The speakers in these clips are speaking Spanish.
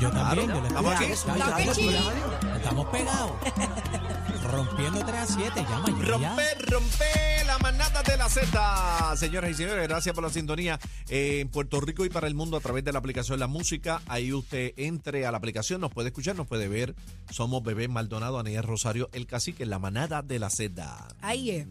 Yo también, yo le Estamos aquí. Estamos pegados. Rompiendo 3 a 7, llama ya. Rompe, rompe la manada de la Z. Señoras y señores, gracias por la sintonía eh, en Puerto Rico y para el mundo a través de la aplicación La Música. Ahí usted entre a la aplicación, nos puede escuchar, nos puede ver. Somos Bebé Maldonado, Aniel Rosario, el cacique, la manada de la Z. Ahí es.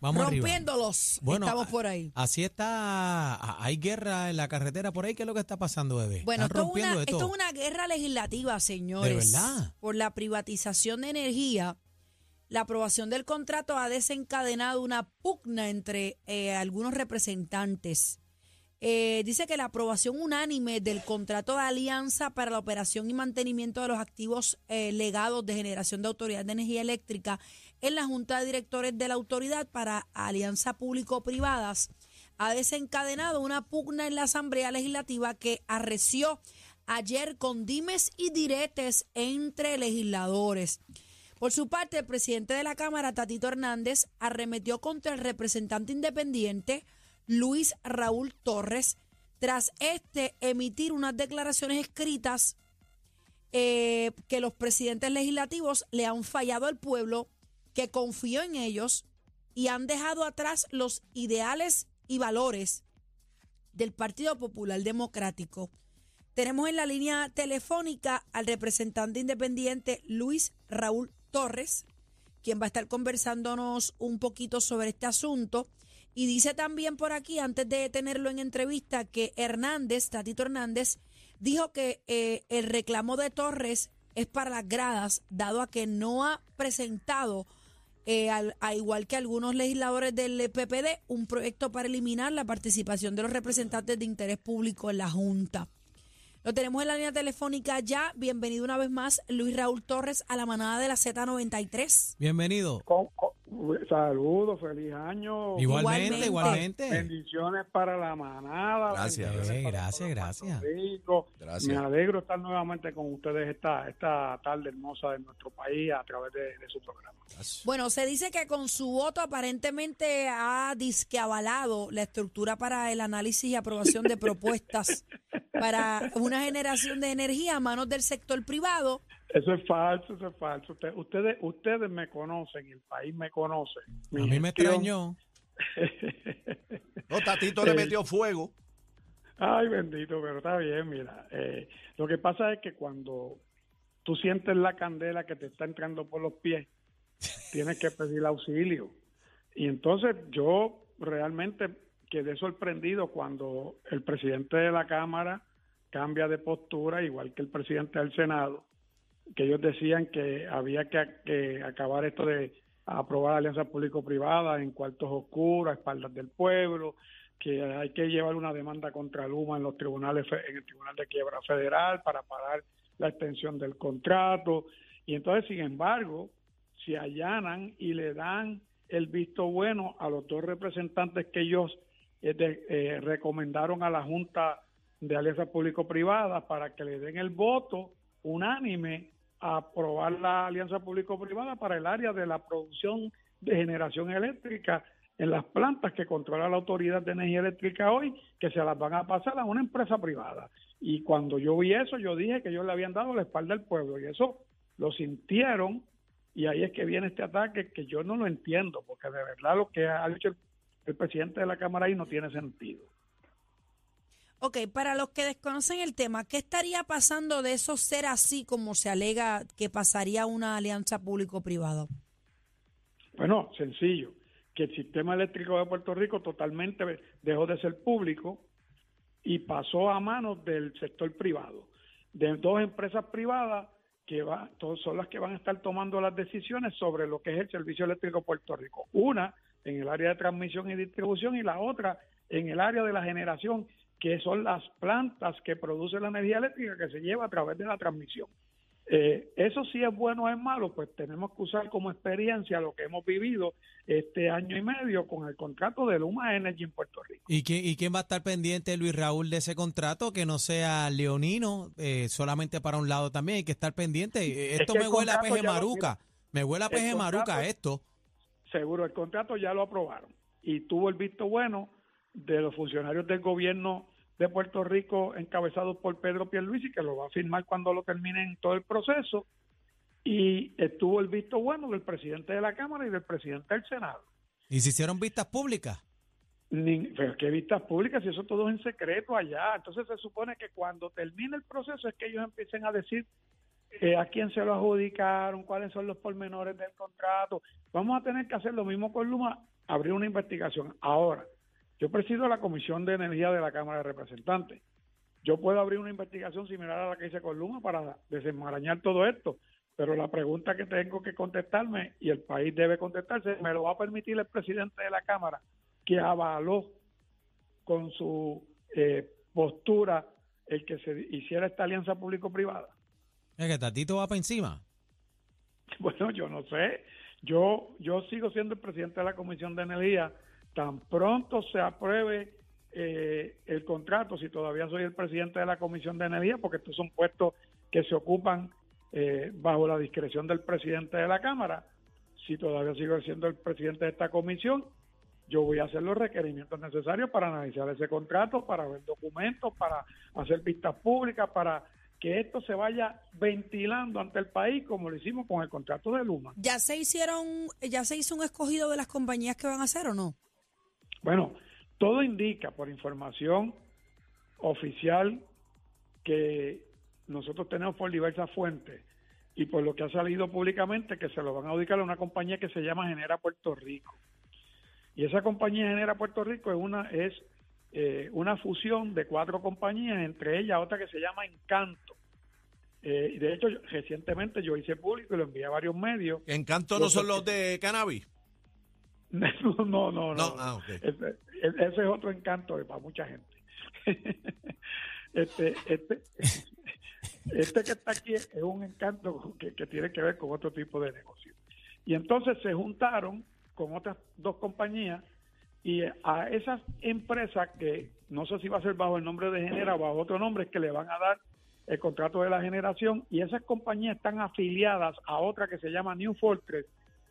Vamos arriba. Rompiéndolos. Bueno, Estamos por ahí. Así está. Hay guerra en la carretera por ahí. ¿Qué es lo que está pasando, bebé? Bueno, esto es, rompiendo una, de esto es una guerra legislativa, señores. ¿De verdad? Por la privatización de energía. La aprobación del contrato ha desencadenado una pugna entre eh, algunos representantes. Eh, dice que la aprobación unánime del contrato de alianza para la operación y mantenimiento de los activos eh, legados de generación de autoridad de energía eléctrica en la Junta de Directores de la Autoridad para Alianza Público-Privadas ha desencadenado una pugna en la Asamblea Legislativa que arreció ayer con dimes y diretes entre legisladores. Por su parte, el presidente de la Cámara, Tatito Hernández, arremetió contra el representante independiente Luis Raúl Torres tras este emitir unas declaraciones escritas eh, que los presidentes legislativos le han fallado al pueblo que confió en ellos y han dejado atrás los ideales y valores del Partido Popular Democrático. Tenemos en la línea telefónica al representante independiente Luis Raúl Torres, quien va a estar conversándonos un poquito sobre este asunto. Y dice también por aquí, antes de tenerlo en entrevista, que Hernández, Tatito Hernández, dijo que eh, el reclamo de Torres es para las gradas, dado a que no ha presentado, eh, al- a igual que algunos legisladores del PPD, un proyecto para eliminar la participación de los representantes de interés público en la Junta. Lo tenemos en la línea telefónica ya. Bienvenido una vez más, Luis Raúl Torres, a la manada de la Z93. Bienvenido. Con- con- Saludos, feliz año. Igualmente, Igualmente. igualmente. Bendiciones para la manada. Gracias. bendiciones Eh, para gracias, todo gracias. Puerto Rico. Gracias. Me alegro estar nuevamente con ustedes esta, esta tarde hermosa de nuestro país a través de, de su programa. Bueno, se dice que con su voto aparentemente ha disque avalado la estructura para el análisis y aprobación de propuestas para una generación de energía a manos del sector privado. Eso es falso, eso es falso. Usted- ustedes, ustedes me conocen, el país me conoce. A mí me extrañó. No, Tatito le metió fuego. Ay, bendito, pero está bien, mira. eh, lo que pasa es que cuando tú sientes la candela que te está entrando por los pies, tienes que pedir auxilio. Y entonces yo realmente quedé sorprendido cuando el presidente de la Cámara cambia de postura, igual que el presidente del Senado, que ellos decían que había que, que acabar esto de aprobar alianzas público-privadas en cuartos oscuros, a espaldas del pueblo, que hay que llevar una demanda contra Luma en los tribunales en el Tribunal de Quiebra Federal para parar la extensión del contrato. Y entonces sin embargo si allanan y le dan el visto bueno a los dos representantes que ellos de- eh, recomendaron a la Junta de Alianza Público-Privada para que le den el voto unánime a aprobar la alianza público-privada para el área de la producción de generación eléctrica en las plantas que controla la Autoridad de Energía Eléctrica hoy, que se las van a pasar a una empresa privada. Y cuando yo vi eso, yo dije que ellos le habían dado la espalda al pueblo y eso lo sintieron y ahí es que viene este ataque que yo no lo entiendo, porque de verdad lo que ha dicho el, el presidente de la Cámara ahí no tiene sentido. Ok, para los que desconocen el tema, ¿qué estaría pasando de eso ser así como se alega que pasaría una alianza público-privada? Bueno, sencillo, que el sistema eléctrico de Puerto Rico totalmente dejó de ser público y pasó a manos del sector privado, de dos empresas privadas que va, son las que van a estar tomando las decisiones sobre lo que es el servicio eléctrico de Puerto Rico. Una en el área de transmisión y distribución y la otra en el área de la generación, que son las plantas que producen la energía eléctrica que se lleva a través de la transmisión. Eh, eso sí es bueno o es malo, pues tenemos que usar como experiencia lo que hemos vivido este año y medio con el contrato de Luma Energy en Puerto Rico. ¿Y quién, ¿Y quién va a estar pendiente, Luis Raúl, de ese contrato? Que no sea leonino, eh, solamente para un lado también. Hay que estar pendiente. Es Esto que me el huele a peje ya lo maruca. Me huele a peje maruca esto. Seguro, el contrato ya lo aprobaron y tuvo el visto bueno de los funcionarios del gobierno de Puerto Rico encabezados por Pedro Pierluisi, que lo va a firmar cuando lo terminen todo el proceso, y estuvo el visto bueno del presidente de la Cámara y del presidente del Senado. ¿Y se hicieron vistas públicas? Ni, pero qué vistas públicas, si eso todo es en secreto allá. Entonces se supone que cuando termine el proceso es que ellos empiecen a decir eh, a quién se lo adjudicaron, cuáles son los pormenores del contrato. Vamos a tener que hacer lo mismo con Luma, abrir una investigación. Ahora, yo presido la Comisión de Energía de la Cámara de Representantes. Yo puedo abrir una investigación similar a la que hice con Luma para desenmarañar todo esto, pero la pregunta que tengo que contestarme y el país debe contestarse, ¿me lo va a permitir el presidente de la Cámara que avaló con su eh, postura el que se hiciera esta alianza público-privada? Es que Tatito va para encima. Bueno, yo no sé. Yo, yo sigo siendo el presidente de la Comisión de Energía. Tan pronto se apruebe eh, el contrato, si todavía soy el presidente de la Comisión de Energía, porque estos son puestos que se ocupan eh, bajo la discreción del presidente de la Cámara, si todavía sigo siendo el presidente de esta comisión, yo voy a hacer los requerimientos necesarios para analizar ese contrato, para ver documentos, para hacer vistas públicas, para que esto se vaya ventilando ante el país como lo hicimos con el contrato de Luma. ¿Ya se hicieron, ya se hizo un escogido de las compañías que van a hacer o no? Bueno, todo indica por información oficial que nosotros tenemos por diversas fuentes y por lo que ha salido públicamente que se lo van a adjudicar a una compañía que se llama Genera Puerto Rico. Y esa compañía Genera Puerto Rico es una es eh, una fusión de cuatro compañías, entre ellas otra que se llama Encanto. Eh, y de hecho, yo- recientemente yo hice público y lo envié a varios medios. Encanto no son los de cannabis. No, no, no. no, No, ah. Ese, ese es otro encanto para mucha gente. este, este, este que está aquí es un encanto que, que tiene que ver con otro tipo de negocio. Y entonces se juntaron con otras dos compañías y a esas empresas que no sé si va a ser bajo el nombre de Genera o bajo otro nombre, es que le van a dar el contrato de la generación y esas compañías están afiliadas a otra que se llama New Fortress,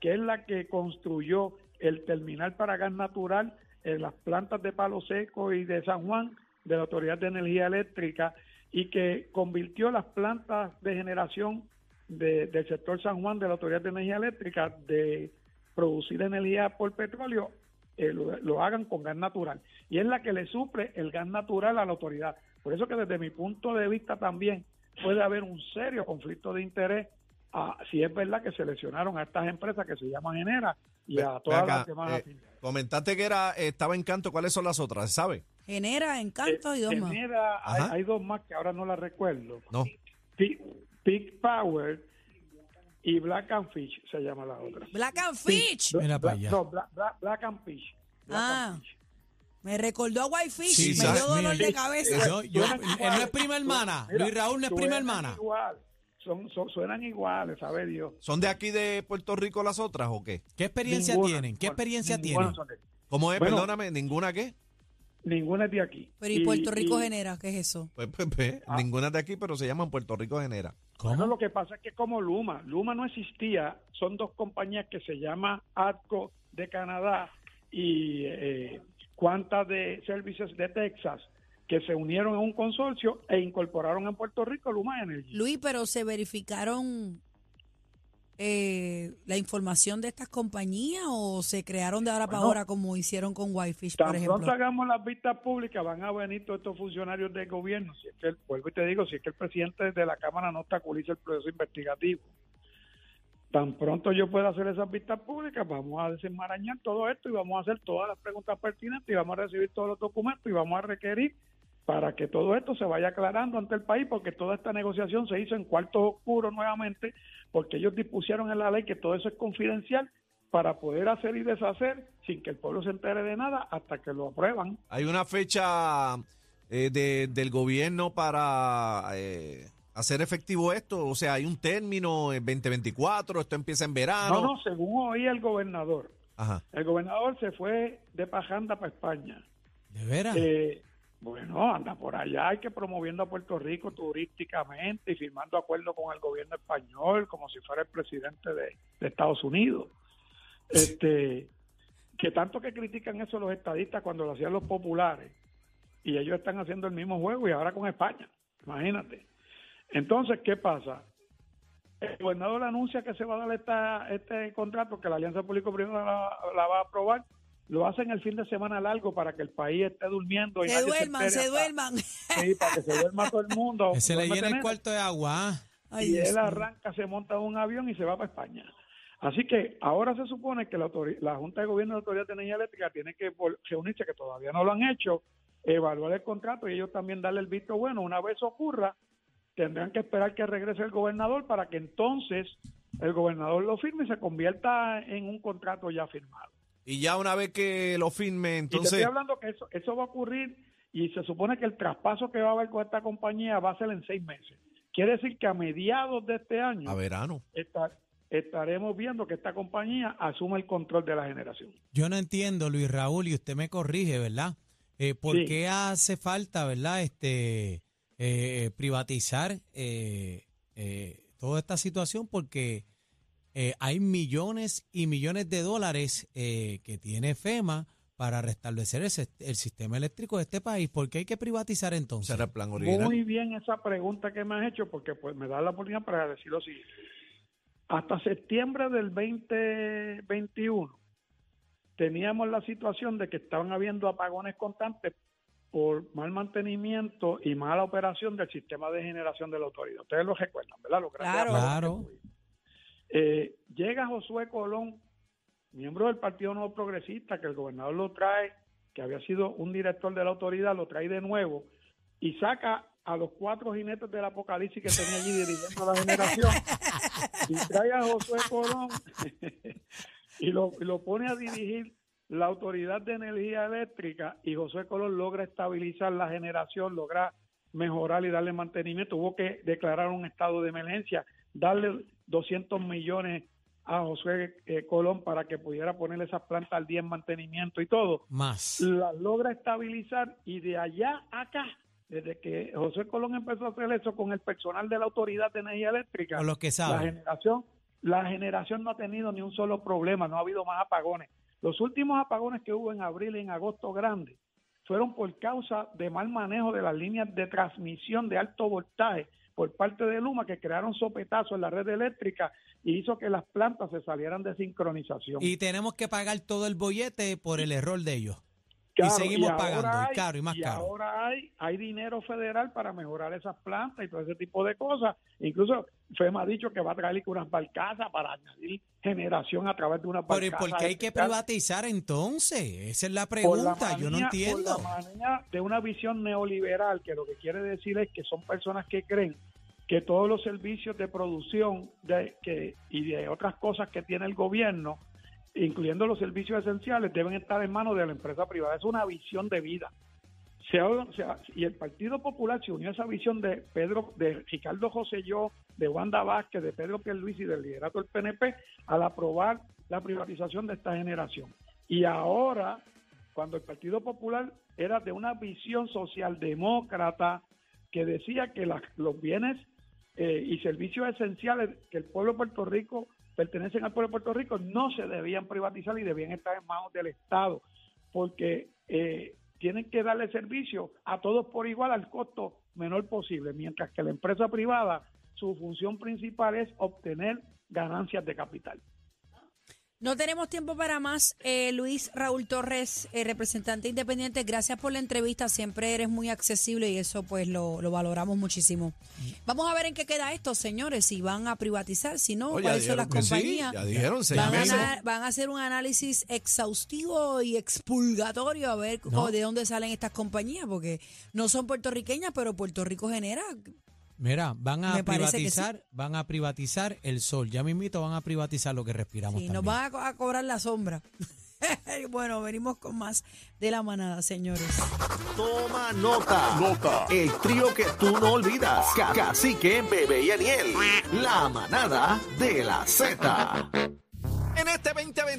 que es la que construyó el terminal para gas natural en las plantas de Palo Seco y de San Juan de la Autoridad de Energía Eléctrica y que convirtió las plantas de generación de- del sector San Juan de la Autoridad de Energía Eléctrica de producir energía por petróleo, eh, lo, lo hagan con gas natural. Y es la que le suple el gas natural a la autoridad. Por eso que desde mi punto de vista también puede haber un serio conflicto de interés a- si es verdad que seleccionaron a estas empresas que se llaman Genera y a todas acá, las demás eh, comentaste que era estaba Encanto. ¿Cuáles son las otras? ¿Sabe? Genera, encanto y dos más. Genera, hay, hay dos más que ahora no las recuerdo. No. Peak, Peak Power y Black and Fish se llama la otra. Black and Fish. Mira para allá. No, Black, Black- Black and Fish. Black Ah. and Fish. Me recordó a Whitefish. Sí, me ¿sabes? dio dolor Mira, de cabeza. Yo, yo, él no es prima hermana. Mira, Luis Raúl no es prima suenan hermana. Igual, son, son- suenan iguales, sabe Dios. ¿Son de aquí de Puerto Rico las otras o qué? ¿Qué experiencia Ninguna, tienen? ¿Qué ninguna, experiencia ninguna tienen? son de- ¿Cómo es? Bueno. Perdóname, ¿ninguna qué? Ninguna es de aquí. Pero ¿y Puerto Rico y- genera? ¿Qué es eso? Pues, pues, pues, Ah. ninguna de aquí, pero se llaman Puerto Rico Genera. ¿Cómo? Bueno, lo que pasa es que como Luma, Luma no existía, son dos compañías que se llama ATCO de Canadá y eh, Quanta de Services de Texas, que se unieron en un consorcio e incorporaron en Puerto Rico Luma Energy. Luis, pero se verificaron eh, la información de estas compañías o se crearon de ahora para ahora como hicieron con Whitefish, por Tan ejemplo. pronto hagamos las vistas públicas, van a venir todos estos funcionarios del gobierno. Si es que, el- vuelvo y te digo, si es que el presidente de la Cámara no obstaculiza el proceso investigativo. Tan pronto yo pueda hacer esas vistas públicas, vamos a desenmarañar todo esto y vamos a hacer todas las preguntas pertinentes y vamos a recibir todos los documentos y vamos a requerir para que todo esto se vaya aclarando ante el país, porque toda esta negociación se hizo en cuartos oscuros nuevamente, porque ellos dispusieron en la ley que todo eso es confidencial para poder hacer y deshacer sin que el pueblo se entere de nada hasta que lo aprueban. ¿Hay una fecha eh, de- del gobierno para eh, hacer efectivo esto? O sea, ¿hay un término en 2024? ¿Esto empieza en verano? No, no, según oí el gobernador. Ajá. El gobernador se fue de pajanda para España. ¿De veras? Eh, bueno, anda por allá, hay que promoviendo a Puerto Rico turísticamente y firmando acuerdos con el gobierno español como si fuera el presidente de, de Estados Unidos. Este, que tanto que critican eso los estadistas cuando lo hacían los populares y ellos están haciendo el mismo juego y ahora con España, imagínate. Entonces, ¿qué pasa? El gobernador anuncia que se va a dar esta, este contrato, que la Alianza Público-Privada la, la va a aprobar, lo hacen el fin de semana largo para que el país esté durmiendo y Se duerman, se hasta- duerman. Sí, para que se duerma todo el mundo. Que se le llena el cuarto de agua. ah. Ay, y Dios él arranca, se monta en un avión y se va para España. Así que ahora se supone que la, la Junta de Gobierno de la Autoridad de Energía Eléctrica tiene que reunirse, que todavía no lo han hecho, evaluar el contrato y ellos también darle el visto bueno. Una vez ocurra, tendrán que esperar que regrese el gobernador para que entonces el gobernador lo firme y se convierta en un contrato ya firmado. Y ya una vez que lo firme, Y te entonces... estoy hablando que eso, eso va a ocurrir y se supone que el traspaso que va a haber con esta compañía va a ser en seis meses. Quiere decir que a mediados de este año A verano. esta- estaremos viendo que esta compañía asume el control de la generación. Yo no entiendo, Luis Raúl, y usted me corrige, ¿verdad? Eh, ¿Por Sí. qué hace falta, verdad, este eh, privatizar eh, eh, toda esta situación? Porque eh, hay millones y millones de dólares eh, que tiene FEMA para restablecer el, el sistema eléctrico de este país. ¿Por qué hay que privatizar entonces? Será el plan original. Muy bien esa pregunta que me has hecho porque pues me da la oportunidad para decir lo siguiente. Hasta septiembre del 2021 teníamos la situación de que estaban habiendo apagones constantes por mal mantenimiento y mala operación del sistema de generación de la autoridad. Ustedes lo recuerdan, ¿verdad? Los grandes Claro. Claro. Eh, llega Josué Colón, miembro del Partido Nuevo Progresista, que el gobernador lo trae, que había sido un director de la autoridad, lo trae de nuevo y saca a los cuatro jinetes del apocalipsis que tenía allí dirigiendo la generación y trae a Josué Colón y lo, y lo pone a dirigir la Autoridad de Energía Eléctrica y José Colón logra estabilizar la generación, logra mejorar y darle mantenimiento. Hubo que declarar un estado de emergencia, darle 200 millones a José eh, Colón para que pudiera poner esas plantas al día en mantenimiento y todo. Más. Las logra estabilizar y de allá a acá, desde que José Colón empezó a hacer eso con el personal de la Autoridad de Energía Eléctrica, los que la saben. generación, la generación no ha tenido ni un solo problema, no ha habido más apagones. Los últimos apagones que hubo en abril y en agosto grandes fueron por causa de mal manejo de las líneas de transmisión de alto voltaje por parte de Luma que crearon sopetazos en la red eléctrica y hizo que las plantas se salieran de sincronización. Y tenemos que pagar todo el bollete por el error de ellos. Claro, y seguimos ahora pagando, y hay- caro y más caro. ahora hay, hay dinero federal para mejorar esas plantas y todo ese tipo de cosas. Incluso FEMA ha dicho que va a traer unas barcazas para añadir generación a través de una Pero ¿y barcaza. por qué hay que privatizar entonces? Esa es la pregunta, yo no manía- entiendo. Por la manía de una visión neoliberal que lo que quiere decir es que son personas que creen que todos los servicios de producción de, que, y de otras cosas que tiene el gobierno, incluyendo los servicios esenciales, deben estar en manos de la empresa privada. Es una visión de vida. y el Partido Popular se unió a esa visión de Pedro, de Ricardo Joselló, de Wanda Vázquez, de Pedro Pierluisi y del liderato del PNP al aprobar la privatización de esta generación. Y ahora, cuando el Partido Popular era de una visión socialdemócrata que decía que los bienes eh, y servicios esenciales que el pueblo de Puerto Rico pertenecen al pueblo de Puerto Rico no se debían privatizar y debían estar en manos del Estado, porque eh, tienen que darle servicio a todos por igual al costo menor posible, mientras que la empresa privada su función principal es obtener ganancias de capital. No tenemos tiempo para más. Eh, Luis Raúl Torres, eh, representante independiente, gracias por la entrevista. Siempre eres muy accesible y eso pues lo, lo valoramos muchísimo. Vamos a ver en qué queda esto, señores, si van a privatizar, si no, cuáles son las sí, compañías. ya dijeron van, a, van a hacer un análisis exhaustivo y expulgatorio a ver No. de dónde salen estas compañías, porque no son puertorriqueñas, pero Puerto Rico genera. Mira, van a Me parece que sí. privatizar, van a privatizar el sol. Ya mismito van a privatizar lo que respiramos Sí, nos también. van a co- a cobrar la sombra. bueno, venimos con más de la manada, señores. Toma nota. Nota. El trío que tú no olvidas. Ca- Cacique, Bebé y Aniel. La manada de la Z. En este 2023